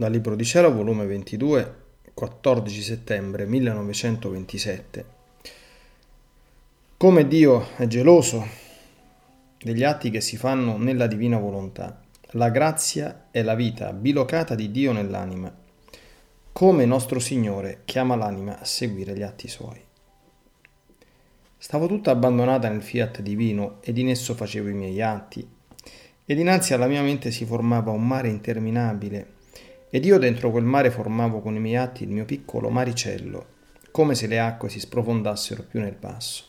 Dal Libro di Cielo, volume 22, 14 settembre 1927. Come Dio è geloso degli atti che si fanno nella divina volontà. La grazia è la vita bilocata di Dio nell'anima. Come nostro Signore chiama l'anima a seguire gli atti suoi. Stavo tutta abbandonata nel fiat divino ed in esso facevo i miei atti. E dinanzi alla mia mente si formava un mare interminabile ed io dentro quel mare formavo con i miei atti il mio piccolo maricello, come se le acque si sprofondassero più nel basso.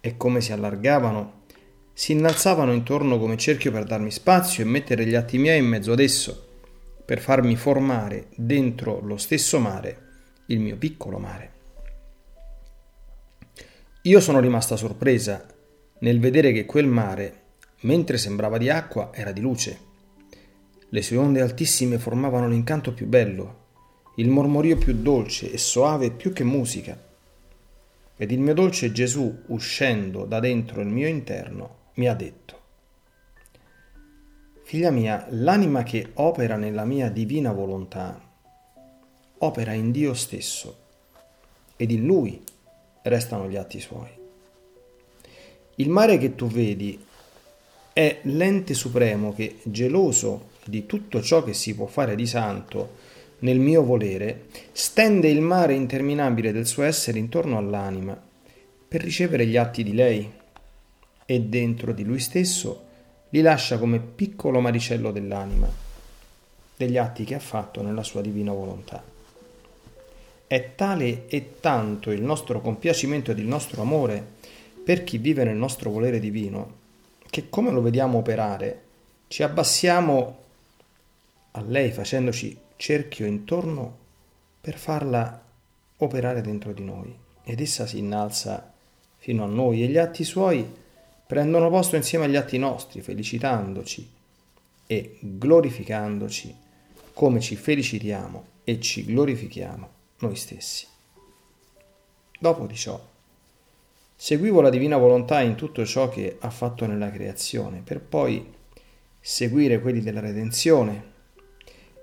E come si allargavano, si innalzavano intorno come cerchio per darmi spazio e mettere gli atti miei in mezzo ad esso, per farmi formare dentro lo stesso mare il mio piccolo mare. Io sono rimasta sorpresa nel vedere che quel mare, mentre sembrava di acqua, era di luce le sue onde altissime formavano l'incanto più bello, il mormorio più dolce e soave più che musica. Ed il mio dolce Gesù, uscendo da dentro il mio interno, mi ha detto, Figlia mia, l'anima che opera nella mia divina volontà opera in Dio stesso ed in Lui restano gli atti suoi. Il mare che tu vedi è l'ente supremo che, geloso di tutto ciò che si può fare di santo nel mio volere, stende il mare interminabile del suo essere intorno all'anima per ricevere gli atti di lei e dentro di lui stesso li lascia come piccolo maricello dell'anima, degli atti che ha fatto nella sua divina volontà. È tale e tanto il nostro compiacimento ed il nostro amore per chi vive nel nostro volere divino, che come lo vediamo operare, ci abbassiamo a lei facendoci cerchio intorno per farla operare dentro di noi ed essa si innalza fino a noi e gli atti suoi prendono posto insieme agli atti nostri, felicitandoci e glorificandoci come ci felicitiamo e ci glorifichiamo noi stessi. Dopo di ciò, seguivo la divina volontà in tutto ciò che ha fatto nella creazione, per poi seguire quelli della redenzione,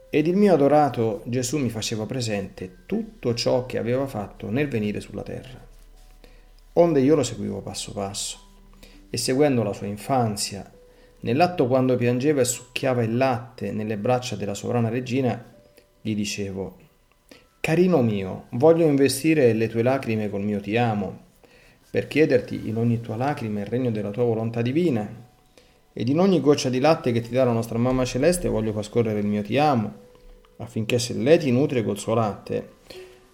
ed il mio adorato Gesù mi faceva presente tutto ciò che aveva fatto nel venire sulla terra. Onde io lo seguivo passo passo, e seguendo la sua infanzia, nell'atto quando piangeva e succhiava il latte nelle braccia della sovrana regina, gli dicevo, Carino mio, voglio investire le tue lacrime col mio ti amo, per chiederti in ogni tua lacrima il regno della tua volontà divina, ed in ogni goccia di latte che ti dà la nostra mamma celeste voglio far scorrere il mio ti amo, affinché se lei ti nutre col suo latte,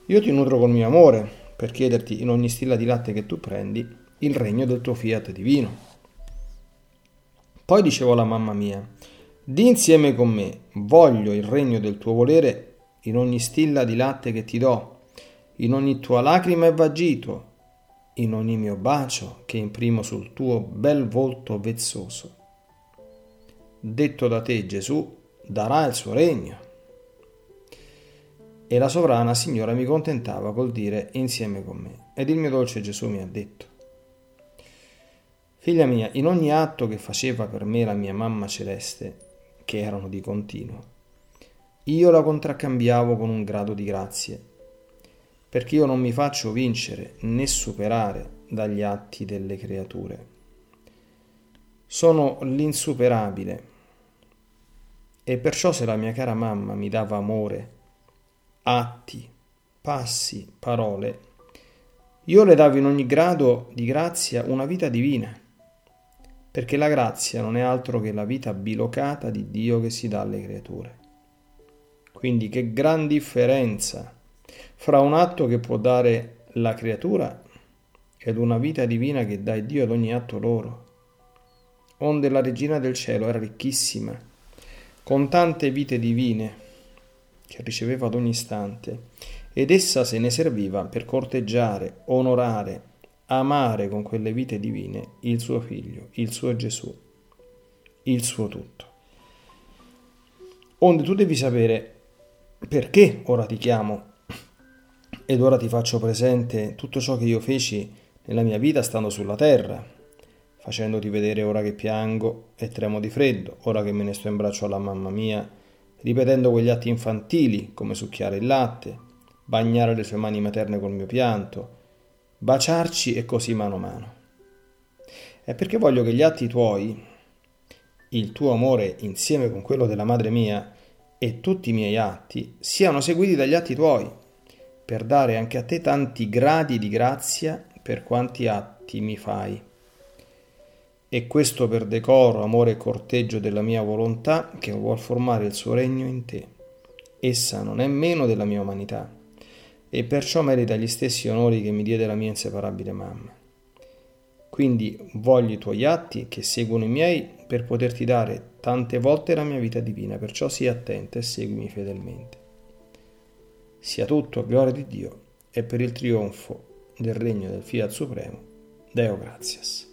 io ti nutro col mio amore, per chiederti in ogni stilla di latte che tu prendi il regno del tuo fiat divino. Poi dicevo alla mamma mia, di insieme con me, voglio il regno del tuo volere in ogni stilla di latte che ti do, in ogni tua lacrima e vagito, in ogni mio bacio che imprimo sul tuo bel volto vezzoso. Detto da te Gesù, darà il suo regno e la sovrana signora mi contentava col dire insieme con me. Ed il mio dolce Gesù mi ha detto, Figlia mia, in ogni atto che faceva per me la mia mamma celeste, che erano di continuo, io la contraccambiavo con un grado di grazie, perché io non mi faccio vincere né superare dagli atti delle creature. Sono l'insuperabile, e perciò se la mia cara mamma mi dava amore, atti, passi, parole, io le davo in ogni grado di grazia una vita divina, perché la grazia non è altro che la vita bilocata di Dio che si dà alle creature. Quindi che gran differenza fra un atto che può dare la creatura ed una vita divina che dà Dio ad ogni atto loro. Onde la regina del cielo era ricchissima, con tante vite divine, che riceveva ad ogni istante, ed essa se ne serviva per corteggiare, onorare, amare con quelle vite divine il suo figlio, il suo Gesù, il suo tutto. Onde tu devi sapere perché ora ti chiamo ed ora ti faccio presente tutto ciò che io feci nella mia vita stando sulla terra, facendoti vedere ora che piango e tremo di freddo, ora che me ne sto in braccio alla mamma mia ripetendo quegli atti infantili come succhiare il latte, bagnare le sue mani materne col mio pianto, baciarci e così mano a mano. È perché voglio che gli atti tuoi, il tuo amore insieme con quello della madre mia e tutti i miei atti siano seguiti dagli atti tuoi, per dare anche a te tanti gradi di grazia per quanti atti mi fai e questo per decoro, amore e corteggio della mia volontà che vuol formare il suo regno in te. Essa non è meno della mia umanità e perciò merita gli stessi onori che mi diede la mia inseparabile mamma. Quindi voglio i tuoi atti che seguono i miei per poterti dare tante volte la mia vita divina, perciò sii attenta e seguimi fedelmente. Sia tutto a gloria di Dio e per il trionfo del regno del Fiat Supremo. Deo gratias.